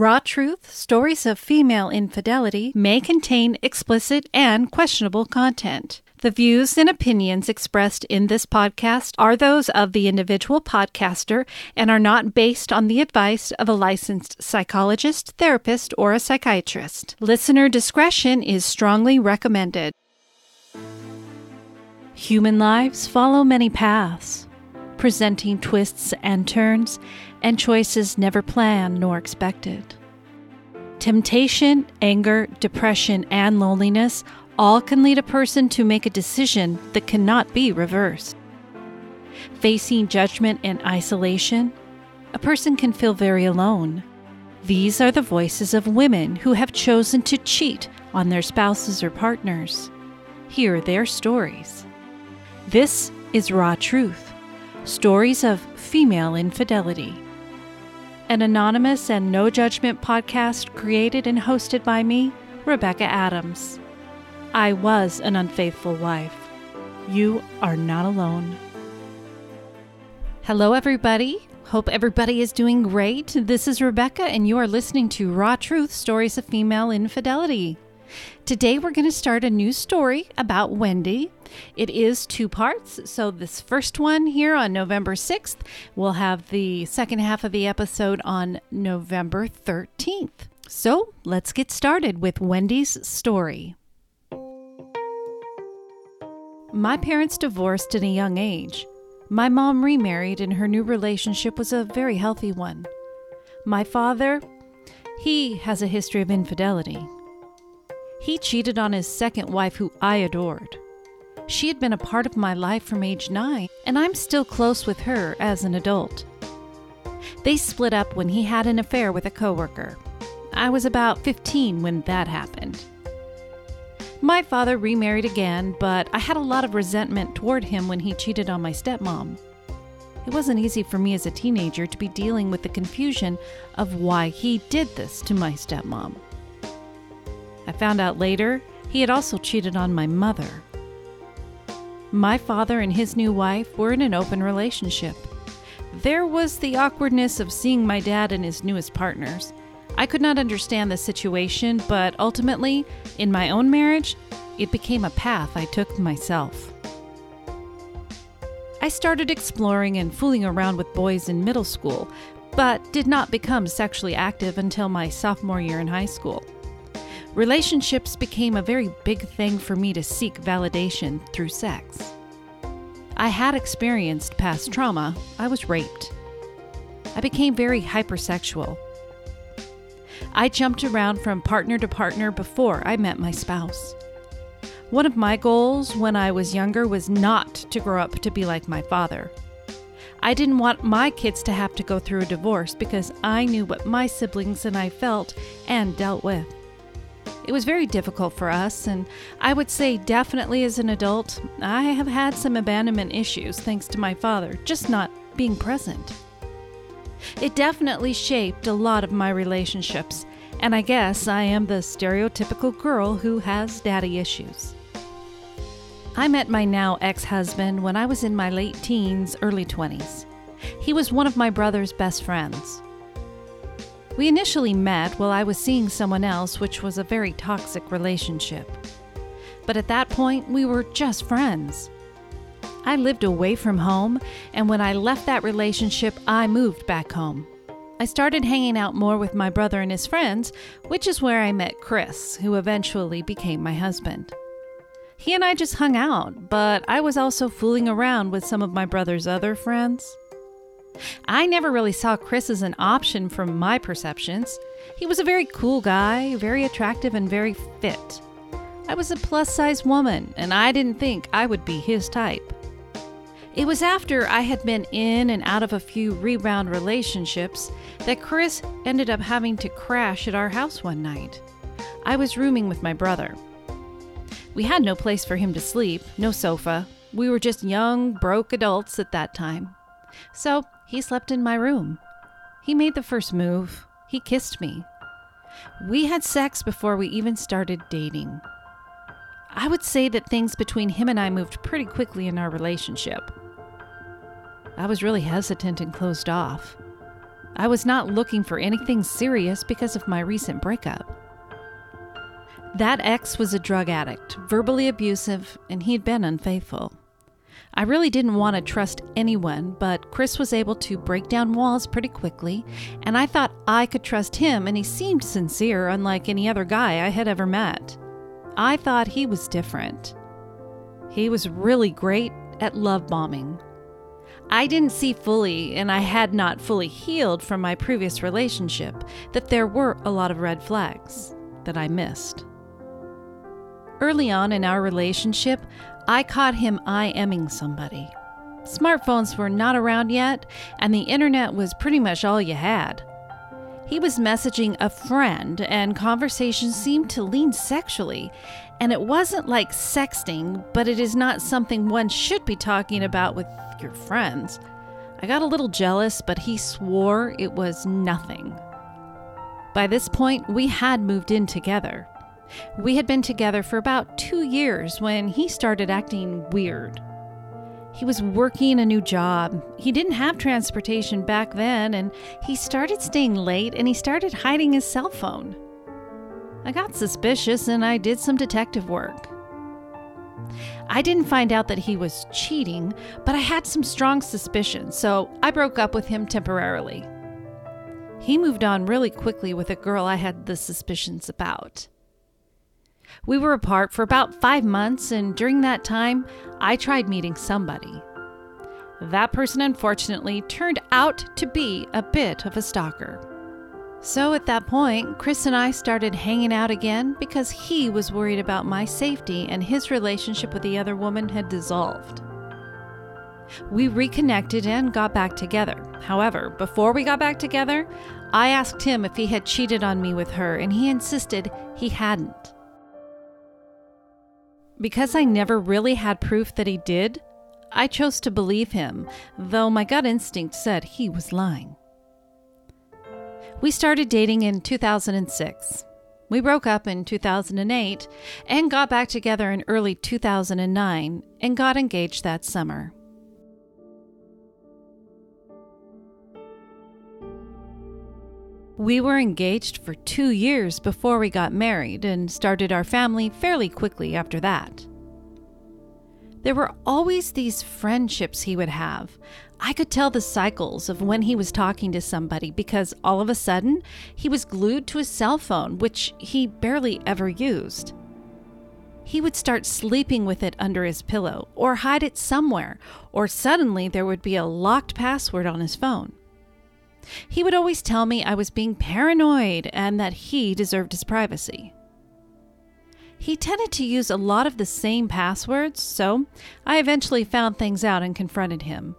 Raw Truth Stories of Female Infidelity may contain explicit and questionable content. The views and opinions expressed in this podcast are those of the individual podcaster and are not based on the advice of a licensed psychologist, therapist, or a psychiatrist. Listener discretion is strongly recommended. Human lives follow many paths, presenting twists and turns and choices never planned nor expected. Temptation, anger, depression, and loneliness all can lead a person to make a decision that cannot be reversed. Facing judgment and isolation, a person can feel very alone. These are the voices of women who have chosen to cheat on their spouses or partners. Hear their stories. This is Raw Truth Stories of Female Infidelity an anonymous and no judgment podcast created and hosted by me, Rebecca Adams. I was an unfaithful wife. You are not alone. Hello, everybody. Hope everybody is doing great. This is Rebecca, and you are listening to Raw Truth Stories of Female Infidelity. Today, we're going to start a new story about Wendy. It is two parts. So, this first one here on November 6th, we'll have the second half of the episode on November 13th. So, let's get started with Wendy's story. My parents divorced at a young age. My mom remarried, and her new relationship was a very healthy one. My father, he has a history of infidelity. He cheated on his second wife, who I adored. She had been a part of my life from age nine, and I'm still close with her as an adult. They split up when he had an affair with a coworker. I was about 15 when that happened. My father remarried again, but I had a lot of resentment toward him when he cheated on my stepmom. It wasn't easy for me as a teenager to be dealing with the confusion of why he did this to my stepmom. I found out later he had also cheated on my mother. My father and his new wife were in an open relationship. There was the awkwardness of seeing my dad and his newest partners. I could not understand the situation, but ultimately, in my own marriage, it became a path I took myself. I started exploring and fooling around with boys in middle school, but did not become sexually active until my sophomore year in high school. Relationships became a very big thing for me to seek validation through sex. I had experienced past trauma, I was raped. I became very hypersexual. I jumped around from partner to partner before I met my spouse. One of my goals when I was younger was not to grow up to be like my father. I didn't want my kids to have to go through a divorce because I knew what my siblings and I felt and dealt with. It was very difficult for us, and I would say, definitely as an adult, I have had some abandonment issues thanks to my father just not being present. It definitely shaped a lot of my relationships, and I guess I am the stereotypical girl who has daddy issues. I met my now ex husband when I was in my late teens, early 20s. He was one of my brother's best friends. We initially met while I was seeing someone else, which was a very toxic relationship. But at that point, we were just friends. I lived away from home, and when I left that relationship, I moved back home. I started hanging out more with my brother and his friends, which is where I met Chris, who eventually became my husband. He and I just hung out, but I was also fooling around with some of my brother's other friends. I never really saw Chris as an option from my perceptions. He was a very cool guy, very attractive, and very fit. I was a plus size woman, and I didn't think I would be his type. It was after I had been in and out of a few rebound relationships that Chris ended up having to crash at our house one night. I was rooming with my brother. We had no place for him to sleep, no sofa. We were just young, broke adults at that time. So he slept in my room. He made the first move. He kissed me. We had sex before we even started dating. I would say that things between him and I moved pretty quickly in our relationship. I was really hesitant and closed off. I was not looking for anything serious because of my recent breakup. That ex was a drug addict, verbally abusive, and he'd been unfaithful. I really didn't want to trust anyone, but Chris was able to break down walls pretty quickly, and I thought I could trust him, and he seemed sincere, unlike any other guy I had ever met. I thought he was different. He was really great at love bombing. I didn't see fully, and I had not fully healed from my previous relationship, that there were a lot of red flags that I missed. Early on in our relationship, I caught him IMing somebody. Smartphones were not around yet, and the internet was pretty much all you had. He was messaging a friend, and conversation seemed to lean sexually. And it wasn't like sexting, but it is not something one should be talking about with your friends. I got a little jealous, but he swore it was nothing. By this point, we had moved in together. We had been together for about two years when he started acting weird. He was working a new job. He didn't have transportation back then, and he started staying late and he started hiding his cell phone. I got suspicious and I did some detective work. I didn't find out that he was cheating, but I had some strong suspicions, so I broke up with him temporarily. He moved on really quickly with a girl I had the suspicions about. We were apart for about five months, and during that time, I tried meeting somebody. That person unfortunately turned out to be a bit of a stalker. So at that point, Chris and I started hanging out again because he was worried about my safety and his relationship with the other woman had dissolved. We reconnected and got back together. However, before we got back together, I asked him if he had cheated on me with her, and he insisted he hadn't. Because I never really had proof that he did, I chose to believe him, though my gut instinct said he was lying. We started dating in 2006. We broke up in 2008 and got back together in early 2009 and got engaged that summer. We were engaged for two years before we got married and started our family fairly quickly after that. There were always these friendships he would have. I could tell the cycles of when he was talking to somebody because all of a sudden he was glued to his cell phone, which he barely ever used. He would start sleeping with it under his pillow or hide it somewhere, or suddenly there would be a locked password on his phone. He would always tell me I was being paranoid and that he deserved his privacy. He tended to use a lot of the same passwords, so I eventually found things out and confronted him.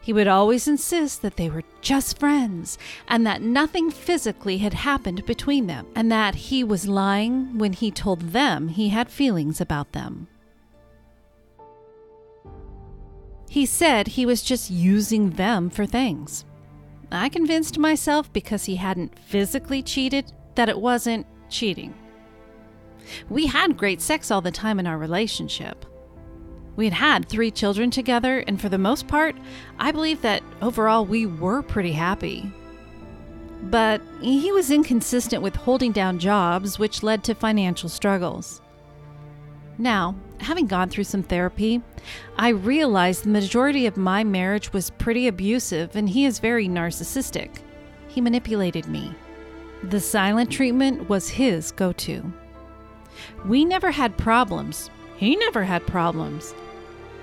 He would always insist that they were just friends and that nothing physically had happened between them, and that he was lying when he told them he had feelings about them. He said he was just using them for things. I convinced myself because he hadn't physically cheated that it wasn't cheating. We had great sex all the time in our relationship. We had had three children together, and for the most part, I believe that overall we were pretty happy. But he was inconsistent with holding down jobs, which led to financial struggles. Now, having gone through some therapy, I realized the majority of my marriage was pretty abusive and he is very narcissistic. He manipulated me. The silent treatment was his go to. We never had problems. He never had problems.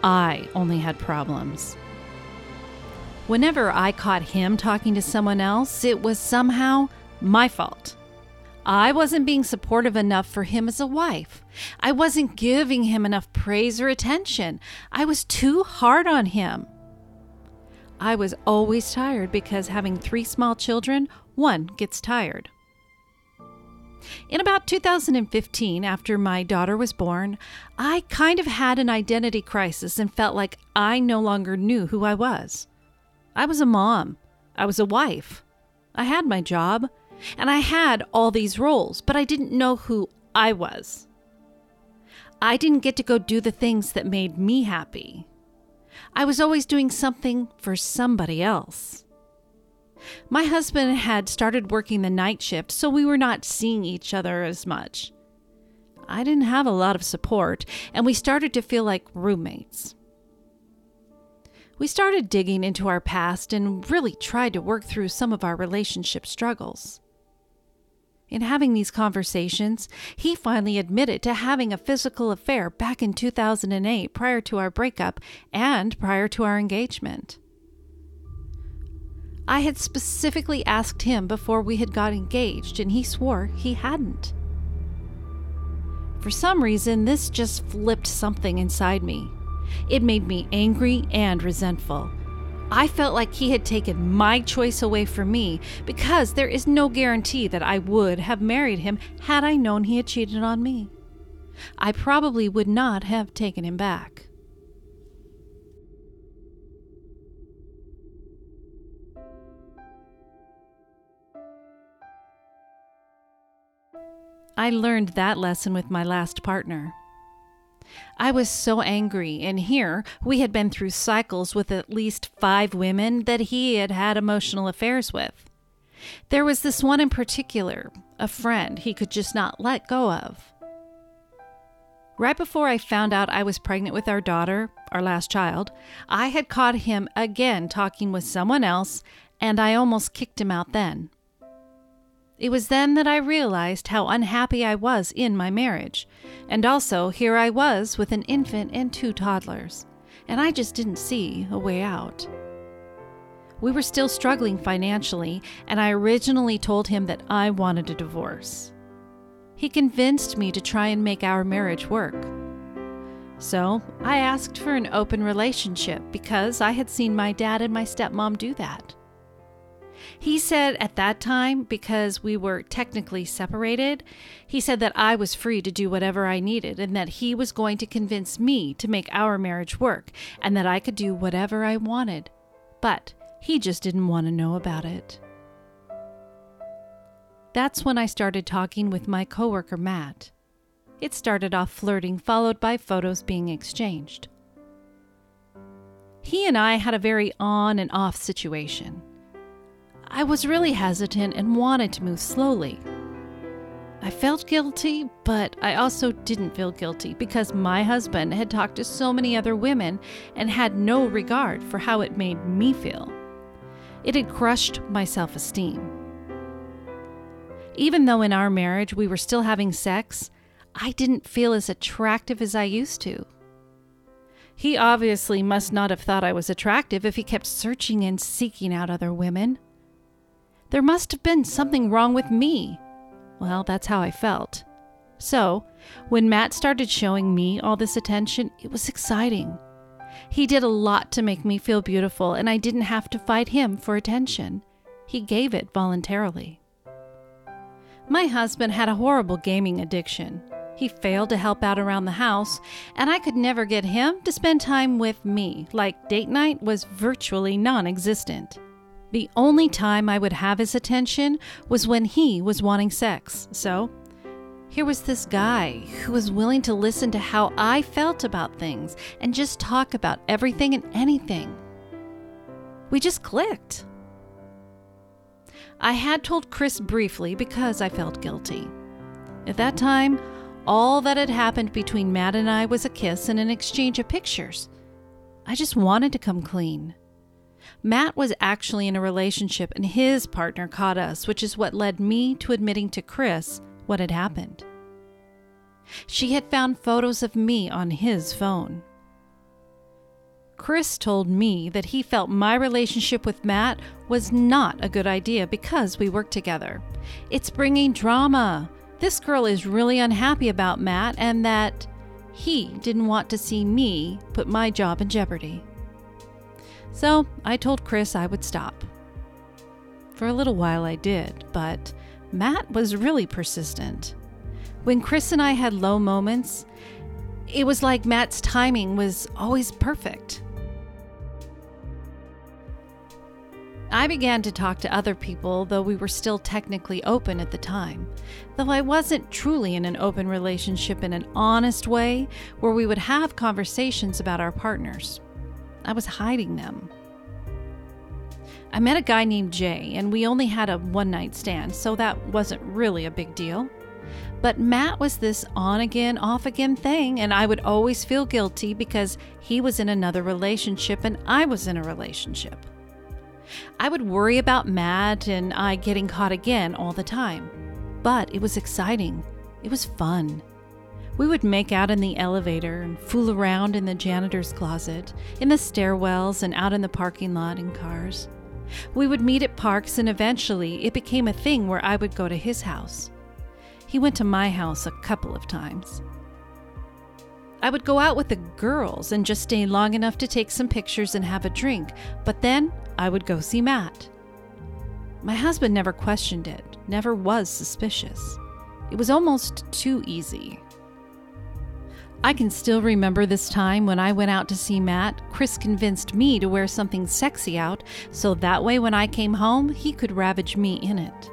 I only had problems. Whenever I caught him talking to someone else, it was somehow my fault. I wasn't being supportive enough for him as a wife. I wasn't giving him enough praise or attention. I was too hard on him. I was always tired because having three small children, one gets tired. In about 2015, after my daughter was born, I kind of had an identity crisis and felt like I no longer knew who I was. I was a mom, I was a wife, I had my job, and I had all these roles, but I didn't know who I was. I didn't get to go do the things that made me happy. I was always doing something for somebody else. My husband had started working the night shift, so we were not seeing each other as much. I didn't have a lot of support, and we started to feel like roommates. We started digging into our past and really tried to work through some of our relationship struggles. In having these conversations, he finally admitted to having a physical affair back in 2008 prior to our breakup and prior to our engagement. I had specifically asked him before we had got engaged, and he swore he hadn't. For some reason, this just flipped something inside me. It made me angry and resentful. I felt like he had taken my choice away from me because there is no guarantee that I would have married him had I known he had cheated on me. I probably would not have taken him back. I learned that lesson with my last partner. I was so angry, and here we had been through cycles with at least five women that he had had emotional affairs with. There was this one in particular, a friend he could just not let go of. Right before I found out I was pregnant with our daughter, our last child, I had caught him again talking with someone else, and I almost kicked him out then. It was then that I realized how unhappy I was in my marriage. And also, here I was with an infant and two toddlers, and I just didn't see a way out. We were still struggling financially, and I originally told him that I wanted a divorce. He convinced me to try and make our marriage work. So I asked for an open relationship because I had seen my dad and my stepmom do that. He said at that time, because we were technically separated, he said that I was free to do whatever I needed and that he was going to convince me to make our marriage work and that I could do whatever I wanted. But he just didn't want to know about it. That's when I started talking with my coworker Matt. It started off flirting, followed by photos being exchanged. He and I had a very on and off situation. I was really hesitant and wanted to move slowly. I felt guilty, but I also didn't feel guilty because my husband had talked to so many other women and had no regard for how it made me feel. It had crushed my self esteem. Even though in our marriage we were still having sex, I didn't feel as attractive as I used to. He obviously must not have thought I was attractive if he kept searching and seeking out other women. There must have been something wrong with me. Well, that's how I felt. So, when Matt started showing me all this attention, it was exciting. He did a lot to make me feel beautiful, and I didn't have to fight him for attention. He gave it voluntarily. My husband had a horrible gaming addiction. He failed to help out around the house, and I could never get him to spend time with me, like date night was virtually non existent. The only time I would have his attention was when he was wanting sex. So, here was this guy who was willing to listen to how I felt about things and just talk about everything and anything. We just clicked. I had told Chris briefly because I felt guilty. At that time, all that had happened between Matt and I was a kiss and an exchange of pictures. I just wanted to come clean. Matt was actually in a relationship and his partner caught us, which is what led me to admitting to Chris what had happened. She had found photos of me on his phone. Chris told me that he felt my relationship with Matt was not a good idea because we work together. It's bringing drama. This girl is really unhappy about Matt and that he didn't want to see me put my job in jeopardy. So I told Chris I would stop. For a little while I did, but Matt was really persistent. When Chris and I had low moments, it was like Matt's timing was always perfect. I began to talk to other people, though we were still technically open at the time. Though I wasn't truly in an open relationship in an honest way where we would have conversations about our partners. I was hiding them. I met a guy named Jay, and we only had a one night stand, so that wasn't really a big deal. But Matt was this on again, off again thing, and I would always feel guilty because he was in another relationship and I was in a relationship. I would worry about Matt and I getting caught again all the time. But it was exciting. It was fun. We would make out in the elevator and fool around in the janitor's closet, in the stairwells, and out in the parking lot in cars. We would meet at parks, and eventually it became a thing where I would go to his house. He went to my house a couple of times. I would go out with the girls and just stay long enough to take some pictures and have a drink, but then I would go see Matt. My husband never questioned it, never was suspicious. It was almost too easy. I can still remember this time when I went out to see Matt. Chris convinced me to wear something sexy out so that way when I came home, he could ravage me in it.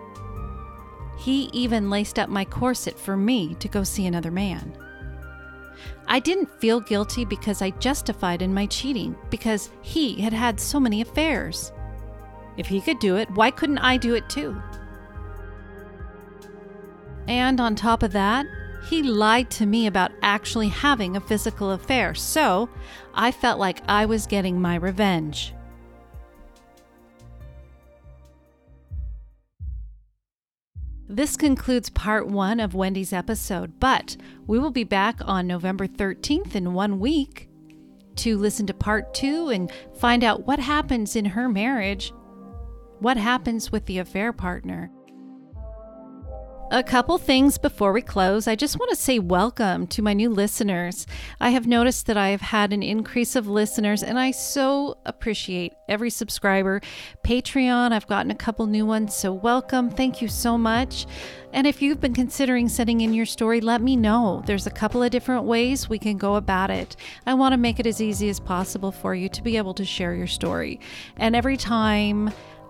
He even laced up my corset for me to go see another man. I didn't feel guilty because I justified in my cheating because he had had so many affairs. If he could do it, why couldn't I do it too? And on top of that, he lied to me about actually having a physical affair, so I felt like I was getting my revenge. This concludes part one of Wendy's episode, but we will be back on November 13th in one week to listen to part two and find out what happens in her marriage, what happens with the affair partner. A couple things before we close. I just want to say welcome to my new listeners. I have noticed that I have had an increase of listeners, and I so appreciate every subscriber. Patreon, I've gotten a couple new ones, so welcome. Thank you so much. And if you've been considering sending in your story, let me know. There's a couple of different ways we can go about it. I want to make it as easy as possible for you to be able to share your story. And every time,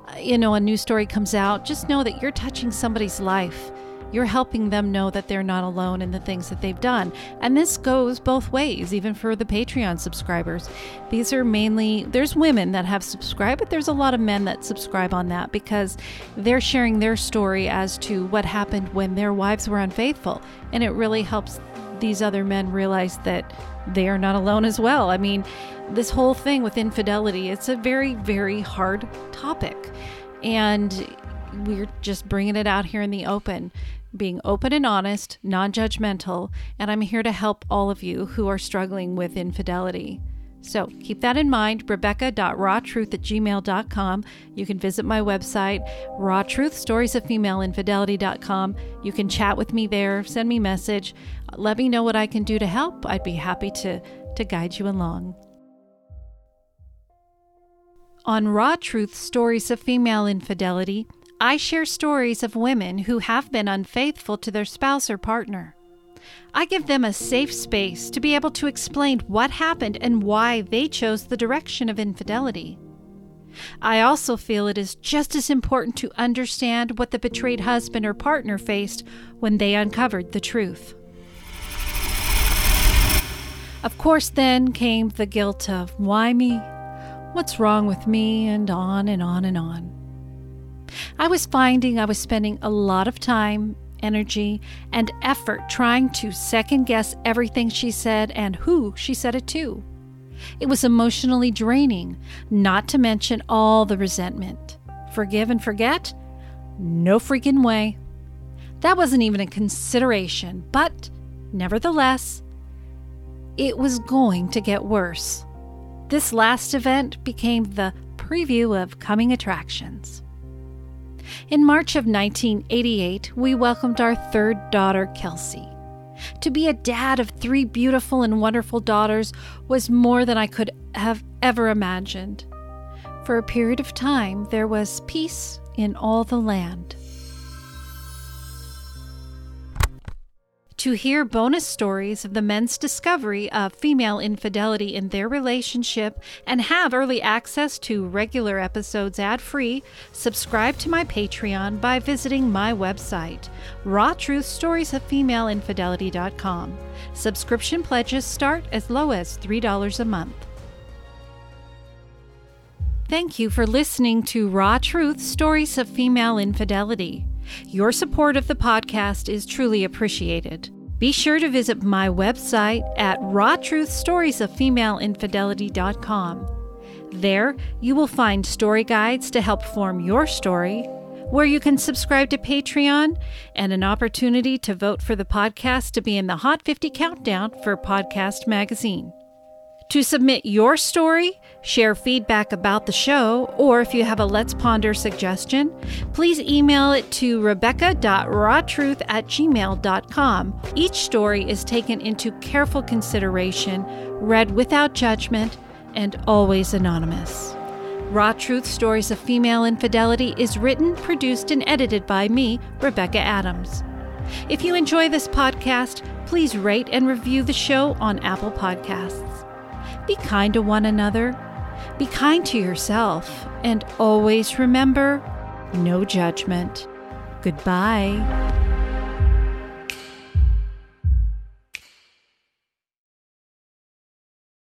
uh, you know, a new story comes out, just know that you're touching somebody's life you're helping them know that they're not alone in the things that they've done. And this goes both ways, even for the Patreon subscribers. These are mainly, there's women that have subscribed, but there's a lot of men that subscribe on that because they're sharing their story as to what happened when their wives were unfaithful. And it really helps these other men realize that they are not alone as well. I mean, this whole thing with infidelity, it's a very, very hard topic. And we're just bringing it out here in the open being open and honest, non judgmental, and I'm here to help all of you who are struggling with infidelity. So keep that in mind, rebecca.rawtruth at gmail.com. You can visit my website, Raw Truth Stories of Female. You can chat with me there, send me a message, let me know what I can do to help. I'd be happy to, to guide you along. On Raw Truth Stories of Female Infidelity, I share stories of women who have been unfaithful to their spouse or partner. I give them a safe space to be able to explain what happened and why they chose the direction of infidelity. I also feel it is just as important to understand what the betrayed husband or partner faced when they uncovered the truth. Of course, then came the guilt of why me? What's wrong with me? And on and on and on. I was finding I was spending a lot of time, energy, and effort trying to second guess everything she said and who she said it to. It was emotionally draining, not to mention all the resentment. Forgive and forget? No freaking way. That wasn't even a consideration, but nevertheless, it was going to get worse. This last event became the preview of coming attractions. In March of 1988, we welcomed our third daughter, Kelsey. To be a dad of three beautiful and wonderful daughters was more than I could have ever imagined. For a period of time, there was peace in all the land. To hear bonus stories of the men's discovery of female infidelity in their relationship and have early access to regular episodes ad free, subscribe to my Patreon by visiting my website, rawtruthstoriesofFemaleInfidelity.com. Subscription pledges start as low as $3 a month. thank you for listening to Raw Truth Stories of Female Infidelity. Your support of the podcast is truly appreciated. Be sure to visit my website at rawtruthstoriesoffemaleinfidelity.com. There, you will find story guides to help form your story, where you can subscribe to Patreon, and an opportunity to vote for the podcast to be in the Hot 50 Countdown for Podcast Magazine. To submit your story, share feedback about the show, or if you have a Let's Ponder suggestion, please email it to rebecca.rawtruth at gmail.com. Each story is taken into careful consideration, read without judgment, and always anonymous. Raw Truth Stories of Female Infidelity is written, produced, and edited by me, Rebecca Adams. If you enjoy this podcast, please rate and review the show on Apple Podcasts. Be kind to one another, be kind to yourself, and always remember no judgment. Goodbye.